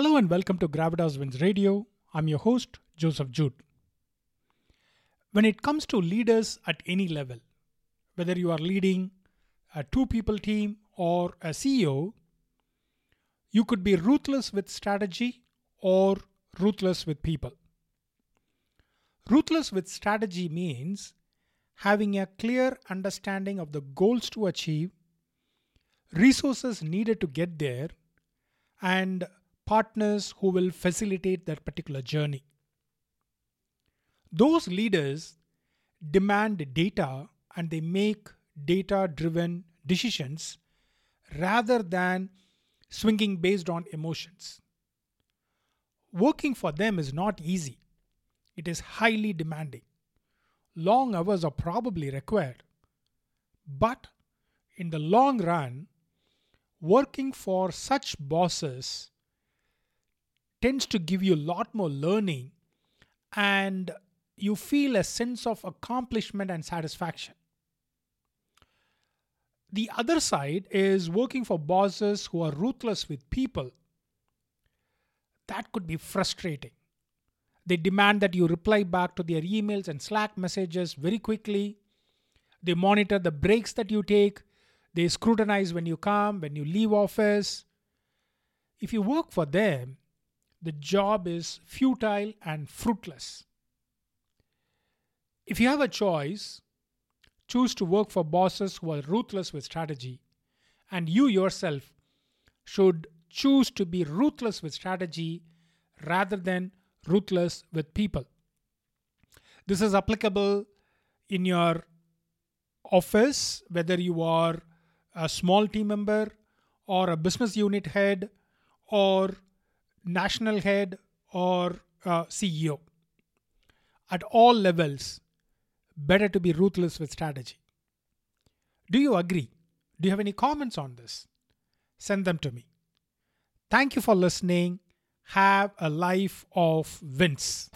Hello and welcome to Gravitas Wins Radio. I'm your host, Joseph Jude. When it comes to leaders at any level, whether you are leading a two people team or a CEO, you could be ruthless with strategy or ruthless with people. Ruthless with strategy means having a clear understanding of the goals to achieve, resources needed to get there, and partners who will facilitate that particular journey. Those leaders demand data and they make data driven decisions rather than swinging based on emotions. Working for them is not easy, it is highly demanding. Long hours are probably required. But in the long run, working for such bosses tends to give you a lot more learning and you feel a sense of accomplishment and satisfaction. The other side is working for bosses who are ruthless with people. That could be frustrating. They demand that you reply back to their emails and Slack messages very quickly. They monitor the breaks that you take. They scrutinize when you come, when you leave office. If you work for them, the job is futile and fruitless. If you have a choice, choose to work for bosses who are ruthless with strategy, and you yourself should choose to be ruthless with strategy rather than ruthless with people. This is applicable in your office, whether you are a small team member or a business unit head or national head or uh, CEO. At all levels, better to be ruthless with strategy. Do you agree? Do you have any comments on this? Send them to me. Thank you for listening. Have a life of wins.